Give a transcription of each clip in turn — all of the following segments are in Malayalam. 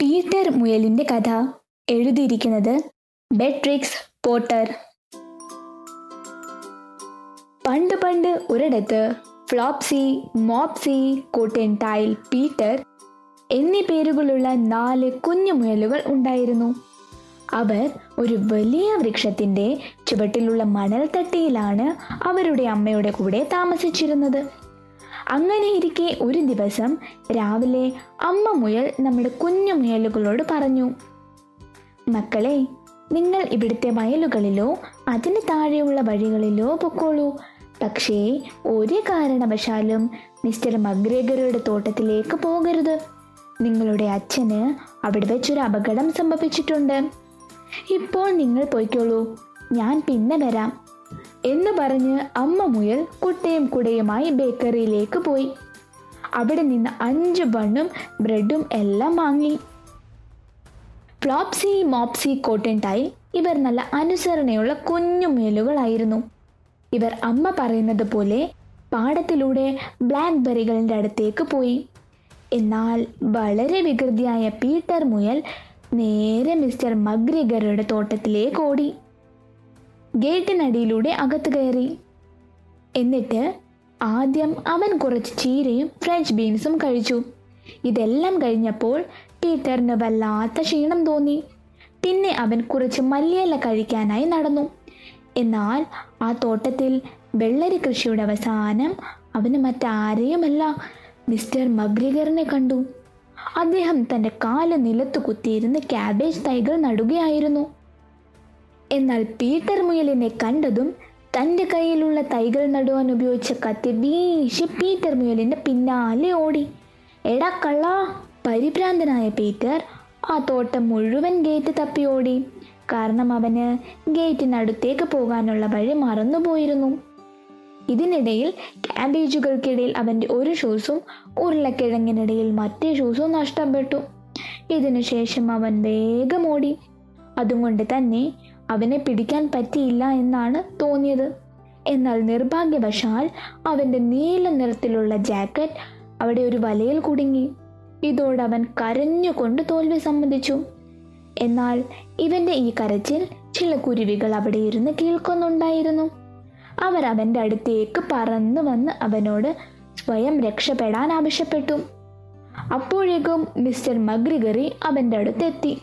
പീറ്റർ മുയലിന്റെ കഥ എഴുതിയിരിക്കുന്നത് ബെട്രിക്സ് പോട്ടർ പണ്ട് പണ്ട് ഒരിടത്ത് ഫ്ലോപ്സി മോപ്സി കോട്ടൻടൈൽ പീറ്റർ എന്നീ പേരുകളുള്ള നാല് കുഞ്ഞു മുയലുകൾ ഉണ്ടായിരുന്നു. അവർ ഒരു വലിയ വൃക്ഷത്തിന്റെ ചുവട്ടിലുള്ള മണൽത്തട്ടിയിലാണ് അവരുടെ അമ്മയുടെ കൂടെ താമസിച്ചിരുന്നത്. അങ്ങനെ ഇരിക്കെ ഒരു ദിവസം രാവിലെ അമ്മ മുയൽ നമ്മുടെ കുഞ്ഞു മുയലുകളോട് പറഞ്ഞു മക്കളെ നിങ്ങൾ ഇവിടുത്തെ വയലുകളിലോ അതിന് താഴെയുള്ള വഴികളിലോ പൊക്കോളൂ. പക്ഷേ ഒരു കാരണവശാലും മിസ്റ്റർ മഗ്രേഗറുടെ തോട്ടത്തിലേക്ക് പോകരുത്. നിങ്ങളുടെ അച്ഛന് അവിടെ വെച്ചൊരു അപകടം സംഭവിച്ചിട്ടുണ്ട്. ഇപ്പോൾ നിങ്ങൾ പോയിക്കോളൂ. ഞാൻ പിന്നെ വരാം. എന്ന് പറഞ്ഞ് അമ്മ മുയൽ കുട്ടയും കുടയുമായി ബേക്കറിയിലേക്ക് പോയി. അവിടെ നിന്ന് അഞ്ച് ബണ്ണും ബ്രെഡും എല്ലാം വാങ്ങി. ഫ്ലോപ്സി മോപ്സി കോട്ടൻടൈൽ ഇവർ നല്ല അനുസരണയുള്ള കുഞ്ഞു മുയലുകളായിരുന്നു. ഇവർ അമ്മ പറയുന്നത് പോലെ പാടത്തിലൂടെ ബ്ലാക്ക് ബെറികളുടെ അടുത്തേക്ക് പോയി. എന്നാൽ വളരെ വികൃതിയായ പീറ്റർ മുയൽ നേരെ മിസ്റ്റർ മഗ്രിഗറുടെ തോട്ടത്തിലേക്ക് ഓടി. ഗേറ്റിനടിയിലൂടെ അകത്ത് കയറി. എന്നിട്ട് ആദ്യം അവൻ കുറച്ച് ചീരയും ഫ്രഞ്ച് ബീൻസും കഴിച്ചു. ഇതെല്ലാം കഴിഞ്ഞപ്പോൾ പീറ്ററിന് വല്ലാത്ത ക്ഷീണം തോന്നി. പിന്നെ അവൻ കുറച്ച് മല്ലിയില കഴിക്കാനായി നടന്നു. എന്നാൽ ആ തോട്ടത്തിൽ വെള്ളരി കൃഷിയുടെ അവസാനം അവന് മറ്റാരെയുമല്ല മിസ്റ്റർ മഗ്രിഗറിനെ കണ്ടു. അദ്ദേഹം തന്റെ കാൽ നിലത്ത് കുത്തിയിരുന്ന് ക്യാബേജ് തൈകൾ നടുകയായിരുന്നു. എന്നാൽ പീറ്റർ മുയലിനെ കണ്ടതും തന്റെ കയ്യിലുള്ള തൈകൾ നടുവാൻ ഉപയോഗിച്ച കത്തി വീശി പീറ്റർ മുയലിന്റെ പിന്നാലെ ഓടി. എടാ കള്ള പരിഭ്രാന്തനായ പീറ്റർ ആ തോട്ടം മുഴുവൻ ഗേറ്റ് തപ്പി ഓടി. കാരണം അവന് ഗേറ്റിനടുത്തേക്ക് പോകാനുള്ള വഴി മറന്നുപോയിരുന്നു. ഇതിനിടയിൽ ക്യാബേജുകൾക്കിടയിൽ അവന്റെ ഒരു ഷൂസും ഉരുളക്കിഴങ്ങിനിടയിൽ മറ്റേ ഷൂസും നഷ്ടപ്പെട്ടു. ഇതിനുശേഷം അവൻ വേഗം ഓടി. അതുകൊണ്ട് തന്നെ അവനെ പിടിക്കാൻ പറ്റിയില്ല എന്നാണ് തോന്നിയത്. എന്നാൽ നിർഭാഗ്യവശാൽ അവന്റെ നീല നിറത്തിലുള്ള ജാക്കറ്റ് അവിടെ ഒരു വലയിൽ കുടുങ്ങി. ഇതോടെ അവൻ കരഞ്ഞുകൊണ്ട് തോൽവി സമ്മതിച്ചു. എന്നാൽ ഇവന്റെ ഈ കരച്ചിൽ ചില കുരുവികൾ അവിടെ ഇരുന്ന് കേൾക്കുന്നുണ്ടായിരുന്നു. അവർ അവന്റെ അടുത്തേക്ക് പറന്നു വന്ന് അവനോട് സ്വയം രക്ഷപ്പെടാൻ ആവശ്യപ്പെട്ടു. അപ്പോഴേക്കും മിസ്റ്റർ മഗ്രിഗറി അവന്റെ അടുത്തെത്തി.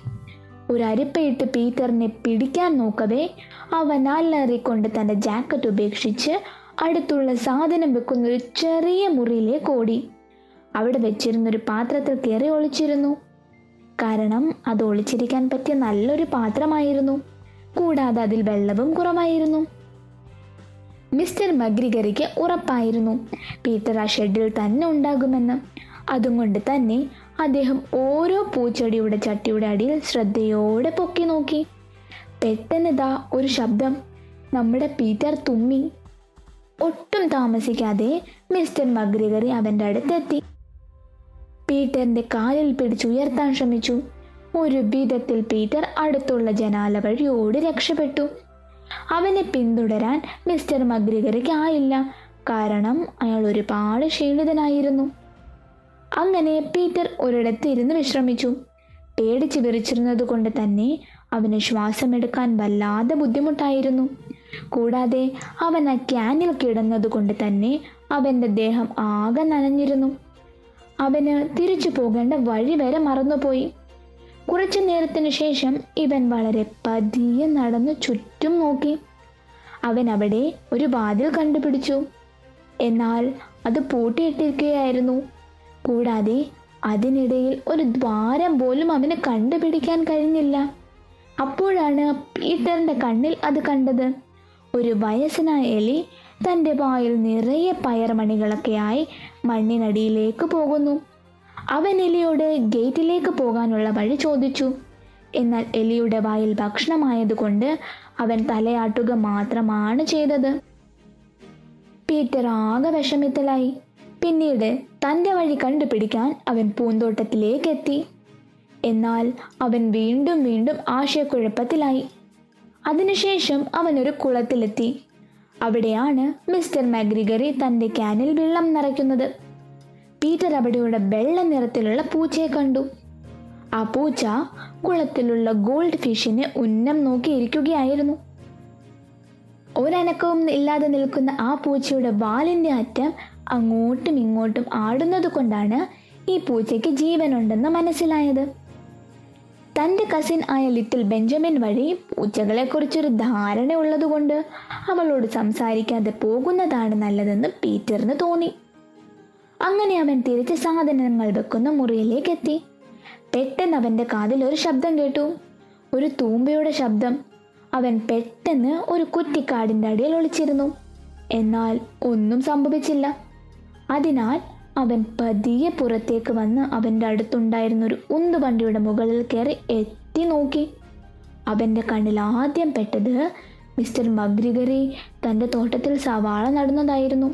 ഒരു അരിപ്പയിട്ട് പീറ്ററിനെ പിടിക്കാൻ നോക്കവേ അവൻ അല്ലറിക്കൊണ്ട് തന്റെ ജാക്കറ്റ് ഉപേക്ഷിച്ച് അടുത്തുള്ള സാധനം വെക്കുന്ന ഒരു ചെറിയ മുറിയിലേക്ക് ഓടി. അവിടെ വെച്ചിരുന്നൊരു പാത്രത്തിൽ കയറി ഒളിച്ചിരുന്നു. കാരണം അത് ഒളിച്ചിരിക്കാൻ പറ്റിയ നല്ലൊരു പാത്രമായിരുന്നു. കൂടാതെ അതിൽ വെള്ളവും കുറവായിരുന്നു. മിസ്റ്റർ മഗ്രിഗറിക്ക് ഉറപ്പായിരുന്നു പീറ്റർ ആ ഷെഡിൽ തന്നെ ഉണ്ടാകുമെന്ന്. അതുകൊണ്ട് തന്നെ അദ്ദേഹം ഓരോ പൂച്ചെടിയുടെ ചട്ടിയുടെ അടിയിൽ ശ്രദ്ധയോടെ പൊക്കി നോക്കി. പെട്ടെന്ന് ഇതാ ഒരു ശബ്ദം നമ്മുടെ പീറ്റർ തുമ്മി. ഒട്ടും താമസിക്കാതെ മിസ്റ്റർ മഗ്രിഗറി അവന്റെ അടുത്തെത്തി. പീറ്ററിന്റെ കാലിൽ പിടിച്ചുയർത്താൻ ശ്രമിച്ചു. ഒരു വിധത്തിൽ പീറ്റർ അടുത്തുള്ള ജനാല വഴി ഓടി രക്ഷപ്പെട്ടു. അവനെ പിന്തുടരാൻ മിസ്റ്റർ മഗ്രിഗറിക്ക് ആയില്ല കാരണം അയാൾ ഒരുപാട് ക്ഷീണിതനായിരുന്നു. അങ്ങനെ പീറ്റർ ഒരിടത്ത് ഇരുന്ന് വിശ്രമിച്ചു. പേടിച്ച് വിറിച്ചിരുന്നത് കൊണ്ട് തന്നെ അവന് ശ്വാസമെടുക്കാൻ വല്ലാതെ ബുദ്ധിമുട്ടായിരുന്നു. കൂടാതെ അവൻ ആ ക്യാനിൽ കിടന്നത് കൊണ്ട് തന്നെ അവന്റെ ദേഹം ആകെ നനഞ്ഞിരുന്നു. അവന് തിരിച്ചു പോകേണ്ട വഴി വരെ മറന്നുപോയി. കുറച്ചു നേരത്തിന് ശേഷം ഇവൻ വളരെ പതിയെ നടന്ന് ചുറ്റും നോക്കി. അവൻ അവിടെ ഒരു വാതിൽ കണ്ടുപിടിച്ചു. എന്നാൽ അത് പൂട്ടിയിട്ടിരിക്കുകയായിരുന്നു. കൂടാതെ അതിനിടയിൽ ഒരു ദ്വാരം പോലും അവന് കണ്ടുപിടിക്കാൻ കഴിഞ്ഞില്ല. അപ്പോഴാണ് പീറ്ററിന്റെ കണ്ണിൽ അത് കണ്ടത്. ഒരു വയസ്സനായ എലി തന്റെ വായിൽ നിറയെ പയർമണികളൊക്കെയായി മണ്ണിനടിയിലേക്ക് പോകുന്നു. അവൻ എലിയോട് ഗേറ്റിലേക്ക് പോകാനുള്ള വഴി ചോദിച്ചു. എന്നാൽ എലിയുടെ വായിൽ ഭക്ഷണമായതുകൊണ്ട് അവൻ തലയാട്ടുക മാത്രമാണ് ചെയ്തത്. പീറ്റർ ആകെ വിഷമിത്തലായി പിന്നീട് തന്റെ വഴി കണ്ടുപിടിക്കാൻ അവൻ പൂന്തോട്ടത്തിലേക്ക് എത്തി എന്നാൽ അവൻ വീണ്ടും വീണ്ടും ആശയക്കുഴപ്പത്തിലായി. അതിനുശേഷം അവൻ ഒരു കുളത്തിലെത്തി. അവിടെയാണ് മിസ്റ്റർ മാഗ്രിഗറി തന്റെ ക്യാനിൽ വെള്ളം നിറയ്ക്കുന്നത്. പീറ്റർ അവിടെയുള്ള വെള്ള നിറത്തിലുള്ള പൂച്ചയെ കണ്ടു. ആ പൂച്ച കുളത്തിലുള്ള ഗോൾഡ് ഫിഷിനെ ഉന്നം നോക്കിയിരിക്കുകയായിരുന്നു. ഒരനക്കവും ഇല്ലാതെ നിൽക്കുന്ന ആ പൂച്ചയുടെ വാലിന്റെ അറ്റം അങ്ങോട്ടും ഇങ്ങോട്ടും ആടുന്നത് കൊണ്ടാണ് ഈ പൂച്ചയ്ക്ക് ജീവനുണ്ടെന്ന് മനസ്സിലായത്. തന്റെ കസിൻ ആയ ലിറ്റിൽ ബെഞ്ചമിൻ വഴി പൂച്ചകളെക്കുറിച്ചൊരു ധാരണ ഉള്ളതുകൊണ്ട് അവളോട് സംസാരിക്കാതെ പോകുന്നതാണ് നല്ലതെന്ന് പീറ്ററിന് തോന്നി. അങ്ങനെ അവൻ തിരിച്ച് സാധനങ്ങൾ വെക്കുന്ന മുറിയിലേക്ക് എത്തി പെട്ടെന്ന് അവന്റെ കാതിൽ ഒരു ശബ്ദം കേട്ടു. ഒരു തൂമ്പയുടെ ശബ്ദം. അവൻ പെട്ടെന്ന് ഒരു കുറ്റിക്കാടിന്റെ അടിയിൽ ഒളിച്ചിരുന്നു. എന്നാൽ ഒന്നും സംഭവിച്ചില്ല. അതിനാൽ അവൻ പതിയെ പുറത്തേക്ക് വന്ന് അവന്റെ അടുത്തുണ്ടായിരുന്ന ഒരു ഉന്തുവണ്ടിയുടെ മുകളിൽ കയറി എത്തി നോക്കി. അവന്റെ കണ്ണിൽ ആദ്യം പെട്ടത് മിസ്റ്റർ മഗ്രിഗറി തന്റെ തോട്ടത്തിൽ സവാള നടുന്നതായിരുന്നു.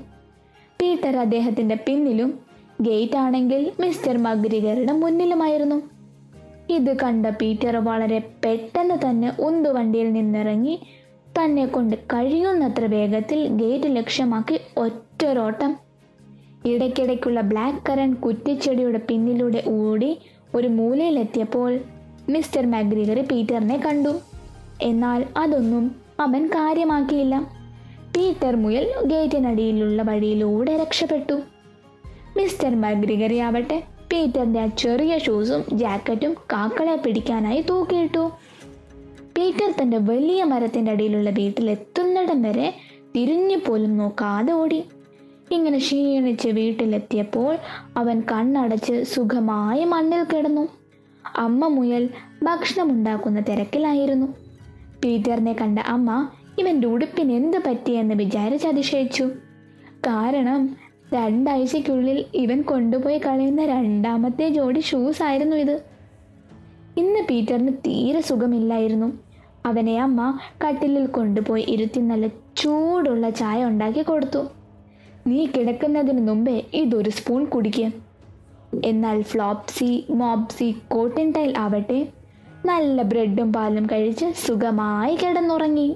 പീറ്റർ അദ്ദേഹത്തിന്റെ പിന്നിലും ഗേറ്റ് ആണെങ്കിൽ മിസ്റ്റർ മഗ്രിഗറുടെ മുന്നിലുമായിരുന്നു. ഇത് കണ്ട പീറ്റർ വളരെ പെട്ടെന്ന് തന്നെ ഉന്തുവണ്ടിയിൽ നിന്നിറങ്ങി തന്നെ കൊണ്ട് കഴിയുന്നത്ര വേഗത്തിൽ ഗേറ്റ് ലക്ഷ്യമാക്കി ഒറ്റൊരോട്ടം ഇടയ്ക്കിടയ്ക്കുള്ള ബ്ലാക്ക് കറൻ കുറ്റിച്ചെടിയുടെ പിന്നിലൂടെ ഓടി ഒരു മൂലയിലെത്തിയപ്പോൾ മിസ്റ്റർ മാഗ്രിഗറി പീറ്ററിനെ കണ്ടു. എന്നാൽ അതൊന്നും അവൻ കാര്യമാക്കിയില്ല. പീറ്റർ മുയൽ ഗേറ്റിനടിയിലുള്ള വഴിയിലൂടെ രക്ഷപ്പെട്ടു. മിസ്റ്റർ മാഗ്രിഗറി ആവട്ടെ പീറ്ററിന്റെ ആ ചെറിയ ഷൂസും ജാക്കറ്റും കാക്കളെ പിടിക്കാനായി തൂക്കിയിട്ടു. പീറ്റർ തന്റെ വലിയ മരത്തിന്റെ അടിയിലുള്ള വീട്ടിലെത്തുന്നിടം വരെ തിരിഞ്ഞു പോലും നോക്കാതെ ഓടി. ഇങ്ങനെ ക്ഷീണിച്ച് വീട്ടിലെത്തിയപ്പോൾ അവൻ കണ്ണടച്ച് സുഖമായി മണ്ണിൽ കിടന്നു. അമ്മ മുയൽ ഭക്ഷണമുണ്ടാക്കുന്ന തിരക്കിലായിരുന്നു. പീറ്ററിനെ കണ്ട അമ്മ ഇവന്റെ ഉടുപ്പിന് എന്ത് പറ്റിയെന്ന് വിചാരിച്ച് അതിശയിച്ചു. കാരണം രണ്ടാഴ്ചയ്ക്കുള്ളിൽ ഇവൻ കൊണ്ടുപോയി കളയുന്ന രണ്ടാമത്തെ ജോഡി ഷൂസ് ആയിരുന്നു ഇത്. ഇന്ന് പീറ്ററിന് തീരെ സുഖമില്ലായിരുന്നു. അവനെ അമ്മ കട്ടിലിൽ കൊണ്ടുപോയി ഇരുത്തി നല്ല ചൂടുള്ള ചായ ഉണ്ടാക്കി കൊടുത്തു. നീ കിടക്കുന്നതിന് മുമ്പേ ഇതൊരു സ്പൂൺ കുടിക്കുക എന്നാൽ ഫ്ലോപ്സി മോപ്സി കോട്ടൻ ടൈൽ ആവട്ടെ. നല്ല ബ്രെഡും പാലും കഴിച്ച് സുഖമായി കിടന്നുറങ്ങി.